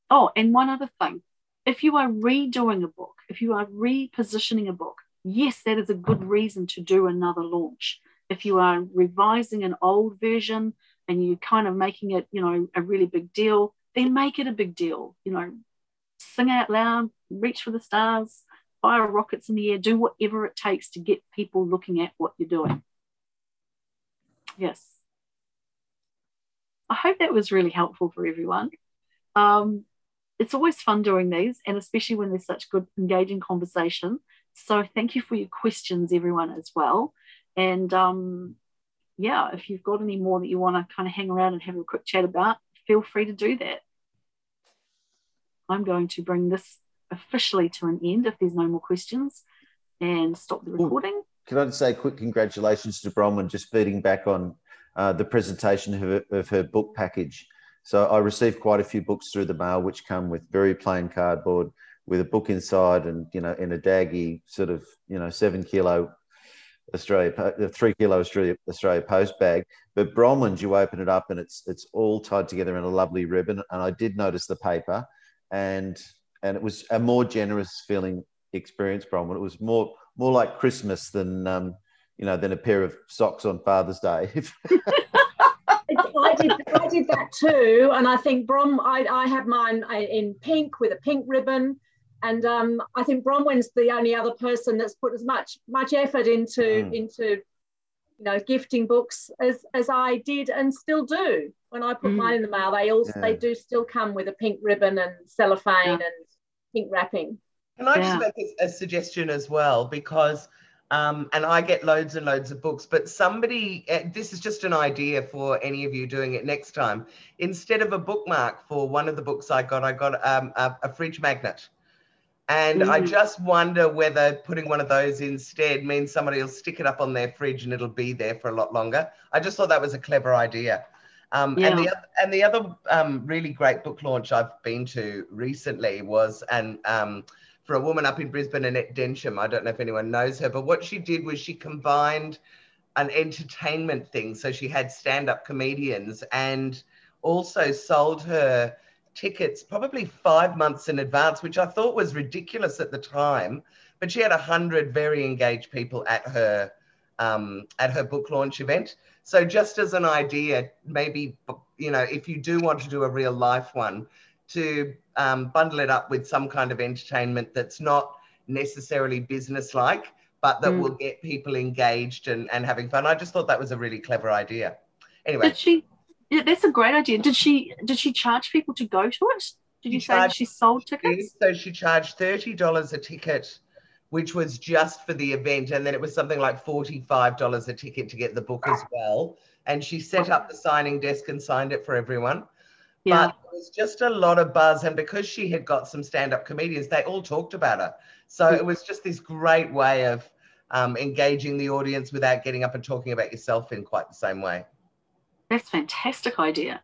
Oh, and one other thing if you are redoing a book, if you are repositioning a book, yes, that is a good reason to do another launch. If you are revising an old version and you're kind of making it, you know, a really big deal, then make it a big deal. You know, sing out loud, reach for the stars, fire rockets in the air, do whatever it takes to get people looking at what you're doing. Yes. I hope that was really helpful for everyone. Um, it's always fun doing these, and especially when there's such good engaging conversation. So thank you for your questions, everyone, as well. And um, yeah, if you've got any more that you want to kind of hang around and have a quick chat about, feel free to do that. I'm going to bring this officially to an end if there's no more questions and stop the recording. Can I just say quick congratulations to Bronwyn just feeding back on uh, the presentation of her, of her book package. So I received quite a few books through the mail, which come with very plain cardboard with a book inside and, you know, in a daggy sort of, you know, seven kilo Australia, three kilo Australia, Australia Post bag. But Bronwyn's, you open it up and it's it's all tied together in a lovely ribbon. And I did notice the paper, and and it was a more generous feeling experience, Bronwyn. It was more more like Christmas than um, you know than a pair of socks on Father's Day. I did, I did that too, and I think Brom. I, I had mine in pink with a pink ribbon, and um, I think Bronwyn's the only other person that's put as much much effort into mm. into you know gifting books as as I did and still do. When I put mm. mine in the mail, they also yeah. they do still come with a pink ribbon and cellophane yeah. and pink wrapping. Can I yeah. just make a, a suggestion as well? Because um, and I get loads and loads of books, but somebody, uh, this is just an idea for any of you doing it next time. Instead of a bookmark for one of the books I got, I got um, a, a, fridge magnet. And mm. I just wonder whether putting one of those instead means somebody will stick it up on their fridge and it'll be there for a lot longer. I just thought that was a clever idea. Um, yeah. And the and the other um, really great book launch I've been to recently was and um, for a woman up in Brisbane, Annette Densham. I don't know if anyone knows her, but what she did was she combined an entertainment thing. So she had stand-up comedians and also sold her tickets probably five months in advance, which I thought was ridiculous at the time. But she had a hundred very engaged people at her um, at her book launch event. So just as an idea, maybe you know if you do want to do a real life one, to um, bundle it up with some kind of entertainment that's not necessarily business like, but that mm. will get people engaged and, and having fun. I just thought that was a really clever idea. Anyway. Did she yeah, that's a great idea. Did she did she charge people to go to it? Did you she say she sold tickets? So she charged thirty dollars a ticket, which was just for the event, and then it was something like forty five dollars a ticket to get the book as well. And she set up the signing desk and signed it for everyone. Yeah. But there was just a lot of buzz, and because she had got some stand up comedians, they all talked about her. So it was just this great way of um, engaging the audience without getting up and talking about yourself in quite the same way. That's fantastic idea.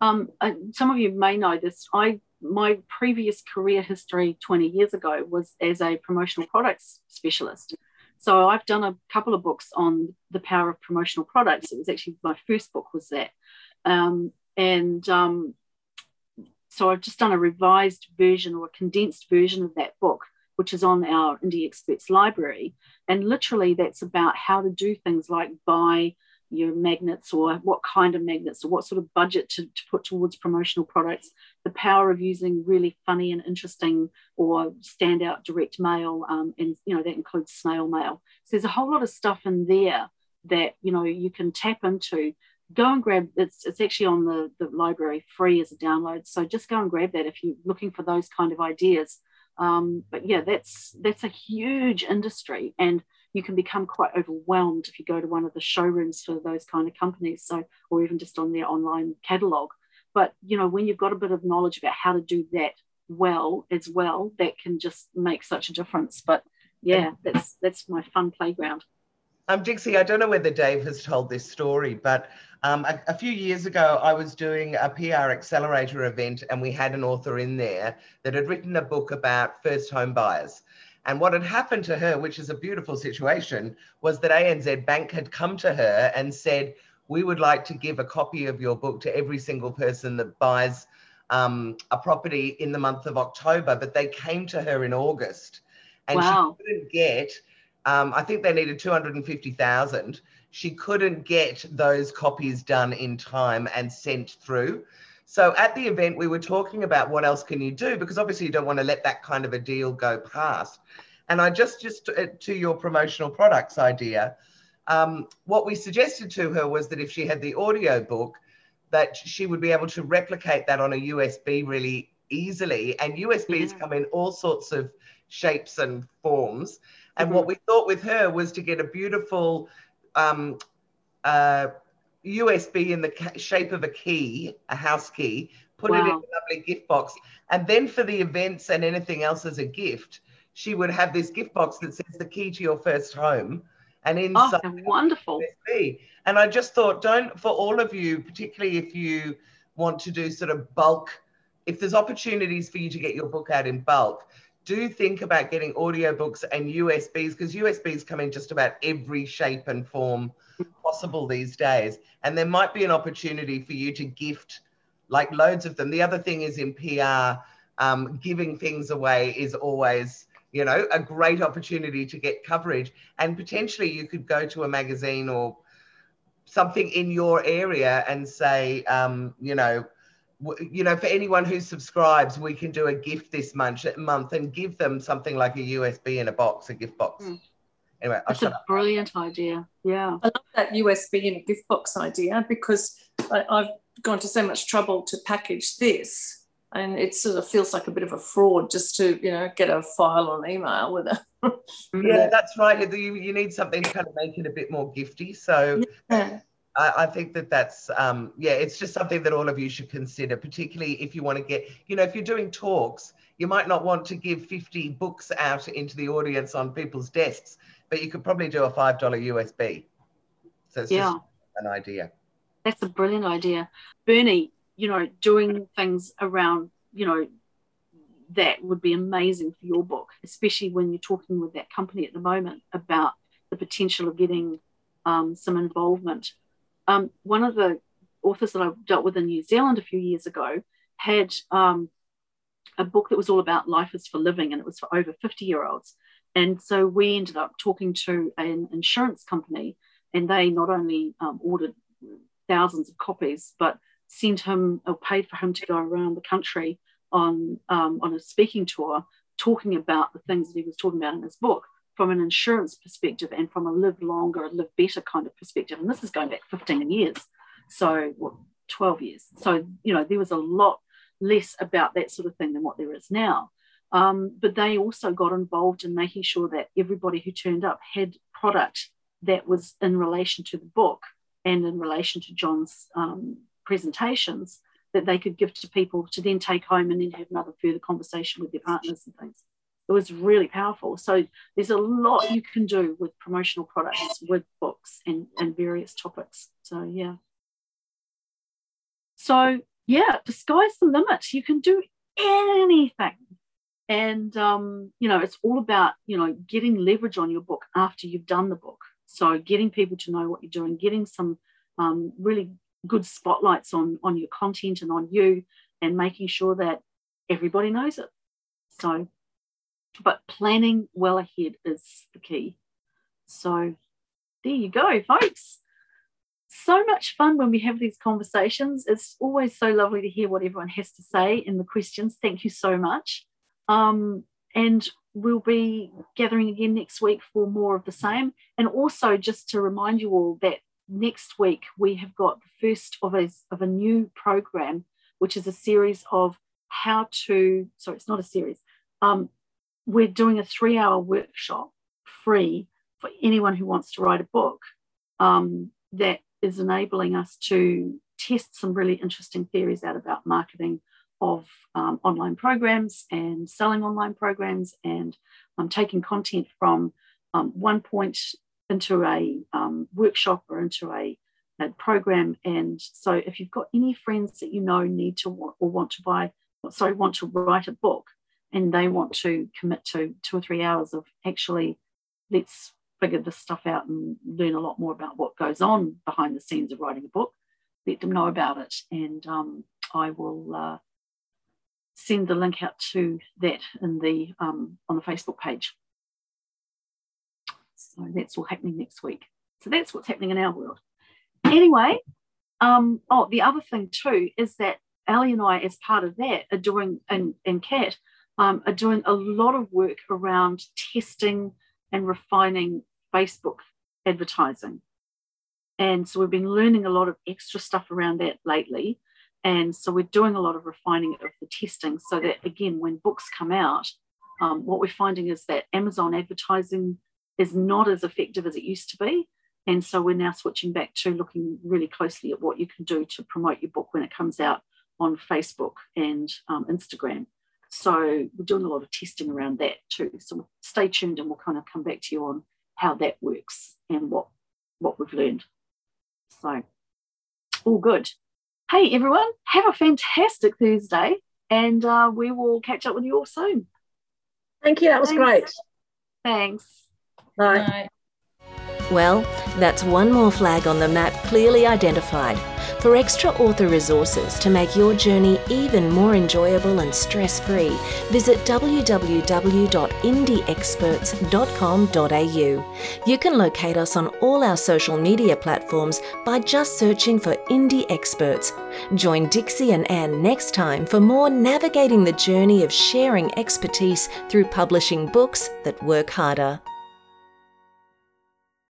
Um, uh, some of you may know this. I my previous career history 20 years ago was as a promotional products specialist. So I've done a couple of books on the power of promotional products. It was actually my first book was that, um, and um, so I've just done a revised version or a condensed version of that book, which is on our Indie Experts library. And literally, that's about how to do things like buy your magnets or what kind of magnets or what sort of budget to, to put towards promotional products, the power of using really funny and interesting or standout direct mail, um, and you know that includes snail mail. So there's a whole lot of stuff in there that you know you can tap into. Go and grab it's it's actually on the, the library free as a download. So just go and grab that if you're looking for those kind of ideas. Um, but yeah, that's that's a huge industry and you can become quite overwhelmed if you go to one of the showrooms for those kind of companies so or even just on their online catalog. But you know when you've got a bit of knowledge about how to do that well as well that can just make such a difference. But yeah that's that's my fun playground. Um, Dixie, I don't know whether Dave has told this story, but um, a, a, few years ago, I was doing a PR accelerator event, and we had an author in there that had written a book about first home buyers. And what had happened to her, which is a beautiful situation, was that ANZ Bank had come to her and said, We would like to give a copy of your book to every single person that buys um, a property in the month of October. But they came to her in August and wow. she couldn't get, um, I think they needed 250,000. She couldn't get those copies done in time and sent through. So at the event, we were talking about what else can you do because obviously you don't want to let that kind of a deal go past. And I just just to, uh, to your promotional products idea, um, what we suggested to her was that if she had the audio book, that she would be able to replicate that on a USB really easily. And USBs yeah. come in all sorts of shapes and forms. And Mhm. what we thought with her was to get a beautiful um, uh, USB in the shape of a key, a house key, put it in a lovely gift box. And then for the events and anything else as a gift, she would have this gift box that says the key to your first home. And Oh, inside they're wonderful. USB. And I just thought, don't, for all of you, particularly if you want to do sort of bulk, if there's opportunities for you to get your book out in bulk, do think about getting audiobooks and USBs because USBs come in just about every shape and form possible these days. And there might be an opportunity for you to gift like loads of them. The other thing is in PR, um, giving things away is always you know a great opportunity to get coverage and potentially you could go to a magazine or something in your area and say um, you know you know for anyone who subscribes we can do a gift this month month and give them something like a usb in a box a gift box Mm. Anyway i That's a up brilliant idea. Yeah. I love that USB in a gift box idea because I, I've gone to so much trouble to package this, and it sort of feels like a bit of a fraud just to you know get a file on email with it. yeah that's right you, you need something to kind of make it a bit more gifty so Yeah. I, I think that that's um, yeah, it's just something that all of you should consider, particularly if you want to get, you know, if you're doing talks, you might not want to give 50 books out into the audience on people's desks, but you could probably do a five dollar USB. So it's Yeah. just an idea. That's a brilliant idea. Bernie, you know, doing things around, you know, that would be amazing for your book, especially when you're talking with that company at the moment about the potential of getting um, some involvement. Um, one of the authors that I dealt with in New Zealand a few years ago had um, a book that was all about life is for living, and it was for over 50 year olds. And so we ended up talking to an insurance company, and they not only um, ordered thousands of copies, but sent him or paid for him to go around the country on um, on a speaking tour, talking about the things that he was talking about in his book from an insurance perspective and from a live longer, live better kind of perspective. And this is going back 15 years, so what 12 years. So you know there was a lot less about that sort of thing than what there is now. Um, but they also got involved in making sure that everybody who turned up had product that was in relation to the book and in relation to John's um, presentations that they could give to people to then take home and then have another further conversation with their partners and things. It was really powerful. So there's a lot you can do with promotional products, with books and, and various topics. So yeah. So yeah, the sky's the limit. You can do anything. And um, you know, it's all about, you know, getting leverage on your book after you've done the book. So getting people to know what you're doing, getting some um, really good spotlights on on your content and on you and making sure that everybody knows it. So but planning well ahead is the key. So there you go folks. So much fun when we have these conversations. It's always so lovely to hear what everyone has to say in the questions. Thank you so much um, and we'll be gathering again next week for more of the same. And also just to remind you all that next week we have got the first of a, of a new program which is a series of how to sorry it's not a series. Um, we're doing a three hour workshop free for anyone who wants to write a book um, that is enabling us to test some really interesting theories out about marketing of um, online programs and selling online programs and um, taking content from um, one point into a um, workshop or into a, a, program. And so, if you've got any friends that you know need to or want to buy, sorry, want to write a book, and they want to commit to two or three hours of actually, let's figure this stuff out and learn a lot more about what goes on behind the scenes of writing a book. Let them know about it, and um, I will uh, send the link out to that in the um, on the Facebook page. So that's all happening next week. So that's what's happening in our world. Anyway, um, oh, the other thing too is that Ali and I, as part of that, are doing, and, and Kat, um, are doing a lot of work around testing and refining Facebook advertising. And so we've been learning a lot of extra stuff around that lately. And so we're doing a lot of refining of the testing so that, again, when books come out, Um, what we're finding is that Amazon advertising is not as effective as it used to be. And so we're now switching back to looking really closely at what you can do to promote your book when it comes out on Facebook and um, Instagram. So we're doing a lot of testing around that too. So stay tuned and we'll kind of come back to you on how that works and what what we've learned. So all good. Hey everyone, have a fantastic Thursday and uh, we will catch up with you all soon. Thank you. That was Thanks. great. Thanks. Bye. Well, that's one more flag on the map clearly identified. For extra author resources to make your journey even more enjoyable and stress free, visit www.indieexperts.com.au. You can locate us on all our social media platforms by just searching for Indie Experts. Join Dixie and Anne next time for more navigating the journey of sharing expertise through publishing books that work harder.